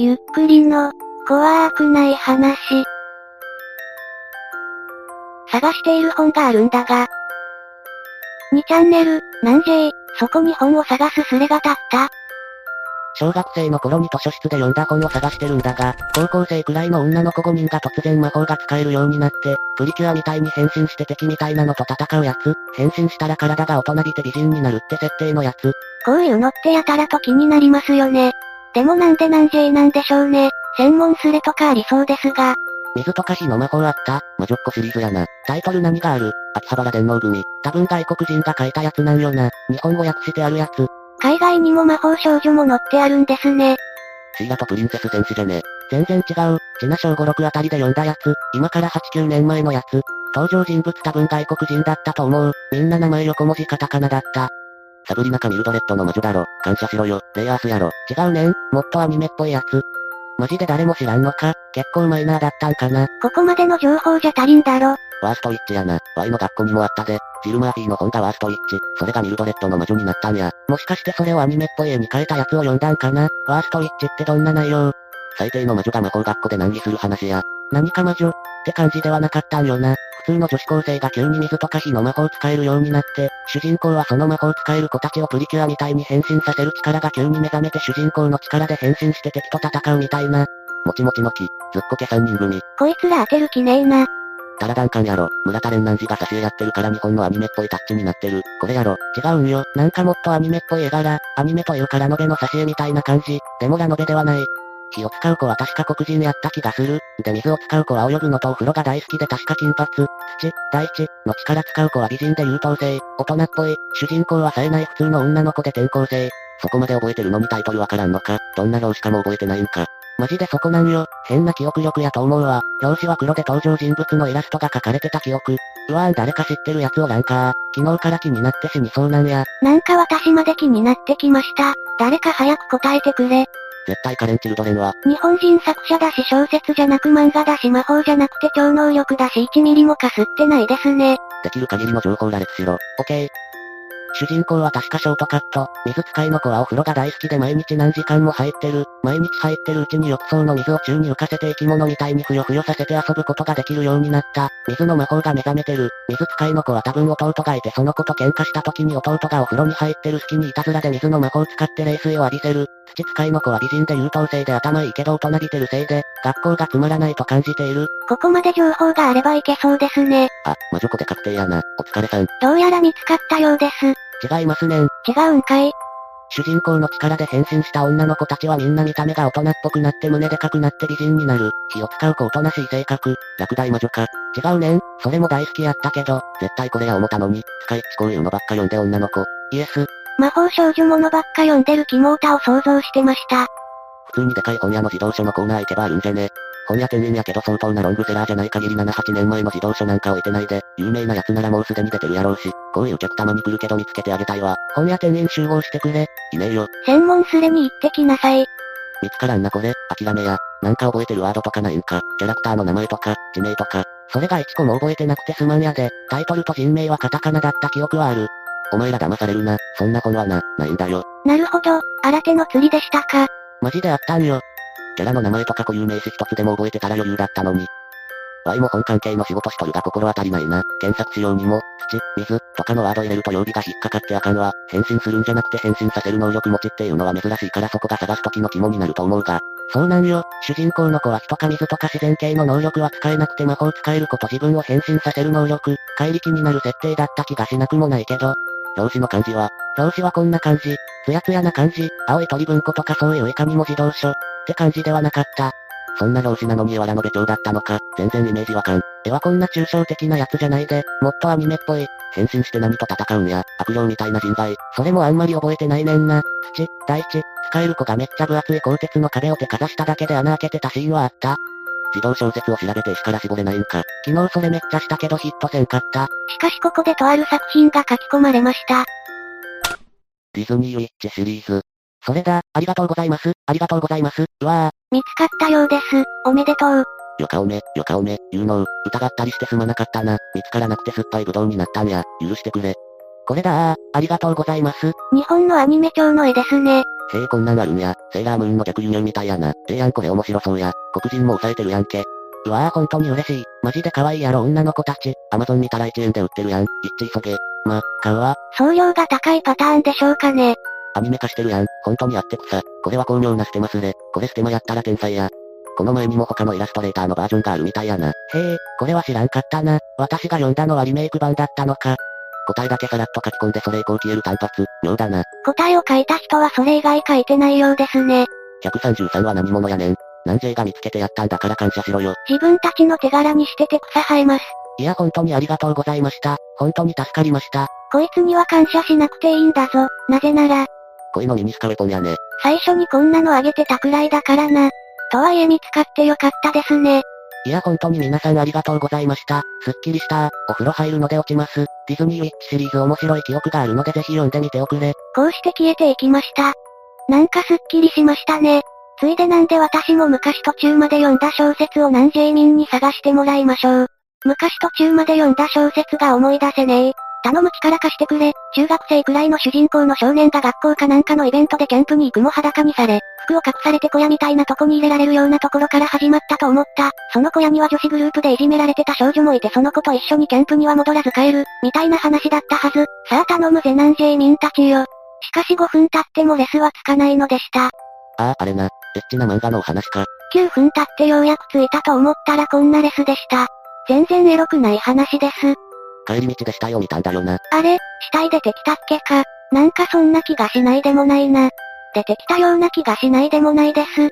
ゆっくりの、怖くない話。探している本があるんだが。2チャンネル、なんじー、そこに本を探すすれが立った。小学生の頃に図書室で読んだ本を探してるんだが、高校生くらいの女の子5人が突然魔法が使えるようになって、プリキュアみたいに変身して敵みたいなのと戦うやつ、変身したら体が大人びて美人になるって設定のやつ。こういうのってやたらと気になりますよね。でもなんでなんじーなんでしょうね。専門スレとかありそうですが。水とか火の魔法あった魔女っ子シリーズやな。タイトル何がある？秋葉原電脳組。多分外国人が書いたやつなんよな。日本語訳してあるやつ。海外にも魔法少女も載ってあるんですね。シーラとプリンセス戦士じゃね。全然違う。チナ小5、6あたりで読んだやつ。今から8、9年前のやつ。登場人物多分外国人だったと思う。みんな名前横文字カタカナだった。サブリナかミルドレッドの魔女だろ。感謝しろよ。レイアースやろ。違うねん。もっとアニメっぽいやつ。マジで誰も知らんのか結構マイナーだったんかなここまでの情報じゃ足りんだろ。ワーストイッチやな。ワイの学校にもあったで。ジルマーフィーの本がワーストイッチ。それがミルドレッドの魔女になったんや。もしかしてそれをアニメっぽい絵に変えたやつを読んだんかなワーストイッチってどんな内容？最低の魔女が魔法学校で難儀する話や。何か魔女？って感じではなかったんよな。普通の女子高生が急に水とか火の魔法使えるようになって、主人公はその魔法使える子たちをプリキュアみたいに変身させる力が急に目覚めて主人公の力で変身して敵と戦うみたいな。もちもちの木、ずっこけ三人組。こいつら当てる気ねえな。タラダンカンやろ。村田連南寺が挿絵やってるから日本のアニメっぽいタッチになってる。これやろ。違うんよ。なんかもっとアニメっぽい絵柄。アニメというかラノベの挿絵みたいな感じ。でもラノベではない。火を使う子は確か黒人やった気がする。で水を使う子は泳ぐのとお風呂が大好きで確か金髪、土、大地の力使う子は美人で優等生、大人っぽい、主人公は冴えない普通の女の子で転校生。そこまで覚えてるのにタイトルわからんのかどんな表紙かも覚えてないんかマジでそこなんよ。変な記憶力やと思うわ。表紙は黒で登場人物のイラストが描かれてた記憶。うわーん誰か知ってるやつおらんか昨日から気になって死にそうなんや。なんか私まで気になってきました。誰か早く答えてくれ。絶対カレン・チルドレンは。日本人作者だし小説じゃなく漫画だし魔法じゃなくて超能力だし1ミリもかすってないですね。できる限りの情報羅列しろ。オッケー。主人公は確かショートカット。水使いの子はお風呂が大好きで毎日何時間も入ってる。毎日入ってるうちに浴槽の水を宙に浮かせて生き物みたいにふよふよさせて遊ぶことができるようになった。水の魔法が目覚めてる。水使いの子は多分弟がいてその子と喧嘩した時に弟がお風呂に入ってる隙にいたずらで水の魔法を使って冷水を浴びせる。土使いの子は美人で優等生で頭いいけど大人びてるせいで、学校がつまらないと感じている。ここまで情報があればいけそうですね。あ、魔女子で確定やな。お疲れさん。どうやら見つかったようです。違いますねん。違うんかい。主人公の力で変身した女の子たちはみんな見た目が大人っぽくなって胸でかくなって美人になる。火を使う子おとなしい性格。落第魔女か。違うねん。それも大好きやったけど、絶対これや思ったのに、使いっちこういうのばっか読んで女の子。イエス。魔法少女ものばっか読んでるキモータを想像してました。普通にでかい本屋の自動書のコーナー行けばあるんじゃね。本屋店員やけど相当なロングセラーじゃない限り7、8年前の自動書なんか置いてないで、有名なやつならもうすでに出てるやろうし、こういう客たまに来るけど見つけてあげたいわ。本屋店員集合してくれ。いねえよ。専門スレに行ってきなさい。見つからんなこれ、諦めや。なんか覚えてるワードとかないんか、キャラクターの名前とか、地名とか。それが1個も覚えてなくてすまんやで、タイトルと人名はカタカナだった記憶はある。お前ら騙されるな、そんな本はな、ないんだよ。なるほど、新手の釣りでしたか。マジであったんよ。キャラの名前とか固有名詞一つでも覚えてたら余裕だったのに。Y も本関係の仕事しとるが心当たりないな。検索しようにも、土、水、とかのワード入れると曜日が引っかかってあかんわ。変身するんじゃなくて変身させる能力持ちっていうのは珍しいからそこが探す時の肝になると思うが。そうなんよ。主人公の子は人か水とか自然系の能力は使えなくて魔法使えること自分を変身させる能力、怪力になる設定だった気がしなくもないけど。表紙の漢字は、表紙はこんな感じ。つやつやな感じ。青い鳥文庫とかそういういかにも自動書。って感じではなかった。そんな表紙なのに絵はラノベ調だったのか、全然イメージわかん。絵はこんな抽象的なやつじゃないで、もっとアニメっぽい。変身して何と戦うんや、悪霊みたいな人材。それもあんまり覚えてないねんな。土、大地、使える子がめっちゃ分厚い鋼鉄の壁を手かざしただけで穴開けてたシーンはあった。自動小説を調べて石から絞れないんか。昨日それめっちゃしたけどヒットせんかった。しかしここでとある作品が書き込まれました。ディズニーウィッチシリーズ。それだ、ありがとうございます、ありがとうございます、うわぁ。見つかったようです、おめでとう。よかおめ、よかおめ、有能、疑ったりしてすまなかったな。見つからなくて酸っぱいブドウになったんや、許してくれ。これだあ、ありがとうございます。日本のアニメ調の絵ですね。へえこんなんあるんや。セーラームーンの逆輸入みたいやな。ええやんこれ面白そうや。黒人も抑えてるやんけ。うわぁ本当に嬉しい。マジで可愛いやろ女の子たち。アマゾン見たら1円で売ってるやん。一致急げ。ま、買うわ。送料が高いパターンでしょうかね。アニメ化してるやん。本当にやってくさ。これは巧妙なステマスレ。これステマやったら天才や。この前にも他のイラストレーターのバージョンがあるみたいやな。へえ、これは知らんかったな。私が読んだのはリメイク版だったのか。答えだけさらっと書き込んでそれ以降消える単発。妙だな。答えを書いた人はそれ以外書いてないようですね。133は何者やねん。南 J が見つけてやったんだから感謝しろよ。自分たちの手柄にしてて草生えます。いや本当にありがとうございました。本当に助かりました。こいつには感謝しなくていいんだぞ。なぜなら、恋のミニスカウェポンやね。最初にこんなのあげてたくらいだからな。とはいえ見つかってよかったですね。いや本当に皆さんありがとうございました。すっきりした。お風呂入るので落ちます。ディズニーウィッチシリーズ面白い記憶があるのでぜひ読んでみておくれ。こうして消えていきました。なんかすっきりしましたね。ついでなんで私も昔途中まで読んだ小説を南 J 民に探してもらいましょう。昔途中まで読んだ小説が思い出せねえ。頼む力貸してくれ。中学生くらいの主人公の少年が学校かなんかのイベントでキャンプに行くも裸にされ、服を隠されて小屋みたいなとこに入れられるようなところから始まったと思った。その小屋には女子グループでいじめられてた少女もいてその子と一緒にキャンプには戻らず帰る、みたいな話だったはず。さあ頼むぜ南 J 民たちよ。しかし5分経ってもレスはつかないのでした。ああ、あれな。エッチな漫画のお話か。9分経ってようやく着いたと思ったらこんなレスでした。全然エロくない話です。帰り道で死体を見たんだよな。あれ、死体出てきたっけか。なんかそんな気がしないでもないな。出てきたような気がしないでもないです。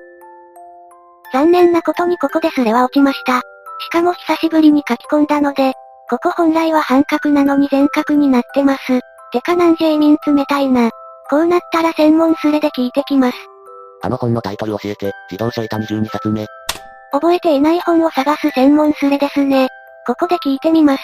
残念なことにここでスレは落ちました。しかも久しぶりに書き込んだので、ここ本来は半角なのに全角になってます。てかなんジェイミン冷たいな。こうなったら専門スレで聞いてきます。あの本のタイトル教えて、児童書板22冊目。覚えていない本を探す専門スレですね。ここで聞いてみます。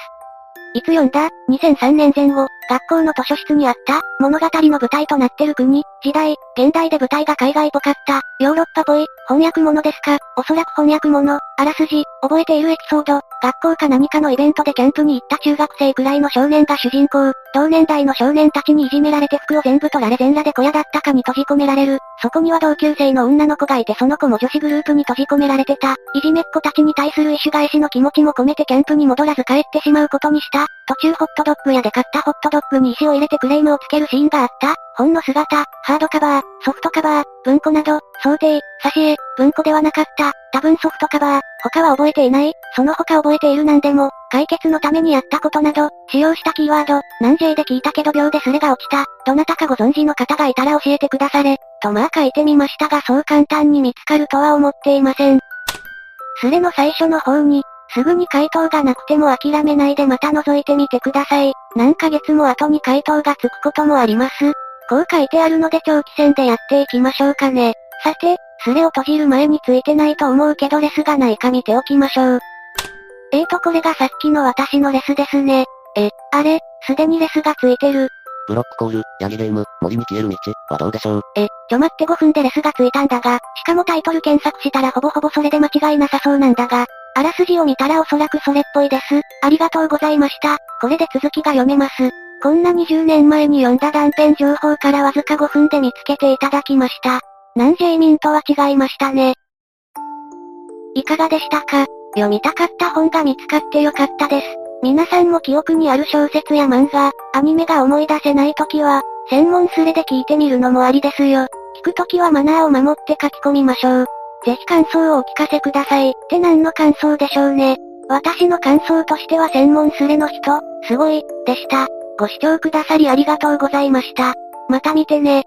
いつ読んだ ?2003 年前後、学校の図書室にあった、物語の舞台となってる国、時代、現代で舞台が海外ぽかった、ヨーロッパぽい、翻訳物ですか？おそらく翻訳物、あらすじ、覚えているエピソード、学校か何かのイベントでキャンプに行った中学生くらいの少年が主人公、同年代の少年たちにいじめられて服を全部取られ全裸で小屋だったかに閉じ込められる。そこには同級生の女の子がいてその子も女子グループに閉じ込められてた。いじめっ子たちに対する意種返しの気持ちも込めてキャンプに戻らず帰ってしまうことにした。途中ホットドッグ屋で買ったホットドッグに石を入れてクレームをつけるシーンがあった。本の姿、ハードカバー、ソフトカバー、文庫など、想定、挿絵、文庫ではなかった。多分ソフトカバー、他は覚えていない。その他覚えているなんでも、解決のためにやったことなど、使用したキーワード、何 J で聞いたけど秒でスレが落ちた。どなたかご存知の方がいたら教えてくだされ。とまあ書いてみましたがそう簡単に見つかるとは思っていません。スレの最初の方に、すぐに回答がなくても諦めないでまた覗いてみてください。何ヶ月も後に回答がつくこともあります。こう書いてあるので長期戦でやっていきましょうかね。さて、スレを閉じる前についてないと思うけどレスがないか見ておきましょう。えーとこれがさっきの私のレスですね。え、あれ、すでにレスがついてる。ブロックコール、ヤギゲーム、森に消える道、はどうでしょう？え、ちょ待って5分でレスがついたんだが、しかもタイトル検索したらほぼほぼそれで間違いなさそうなんだが、あらすじを見たらおそらくそれっぽいです。ありがとうございました。これで続きが読めます。こんな20年前に読んだ断片情報からわずか5分で見つけていただきました。なんジェイミンとは違いましたね。いかがでしたか？読みたかった本が見つかってよかったです。皆さんも記憶にある小説や漫画、アニメが思い出せないときは、専門スレで聞いてみるのもありですよ。聞くときはマナーを守って書き込みましょう。ぜひ感想をお聞かせください。って何の感想でしょうね。私の感想としては専門スレの人、すごい、でした。ご視聴くださりありがとうございました。また見てね。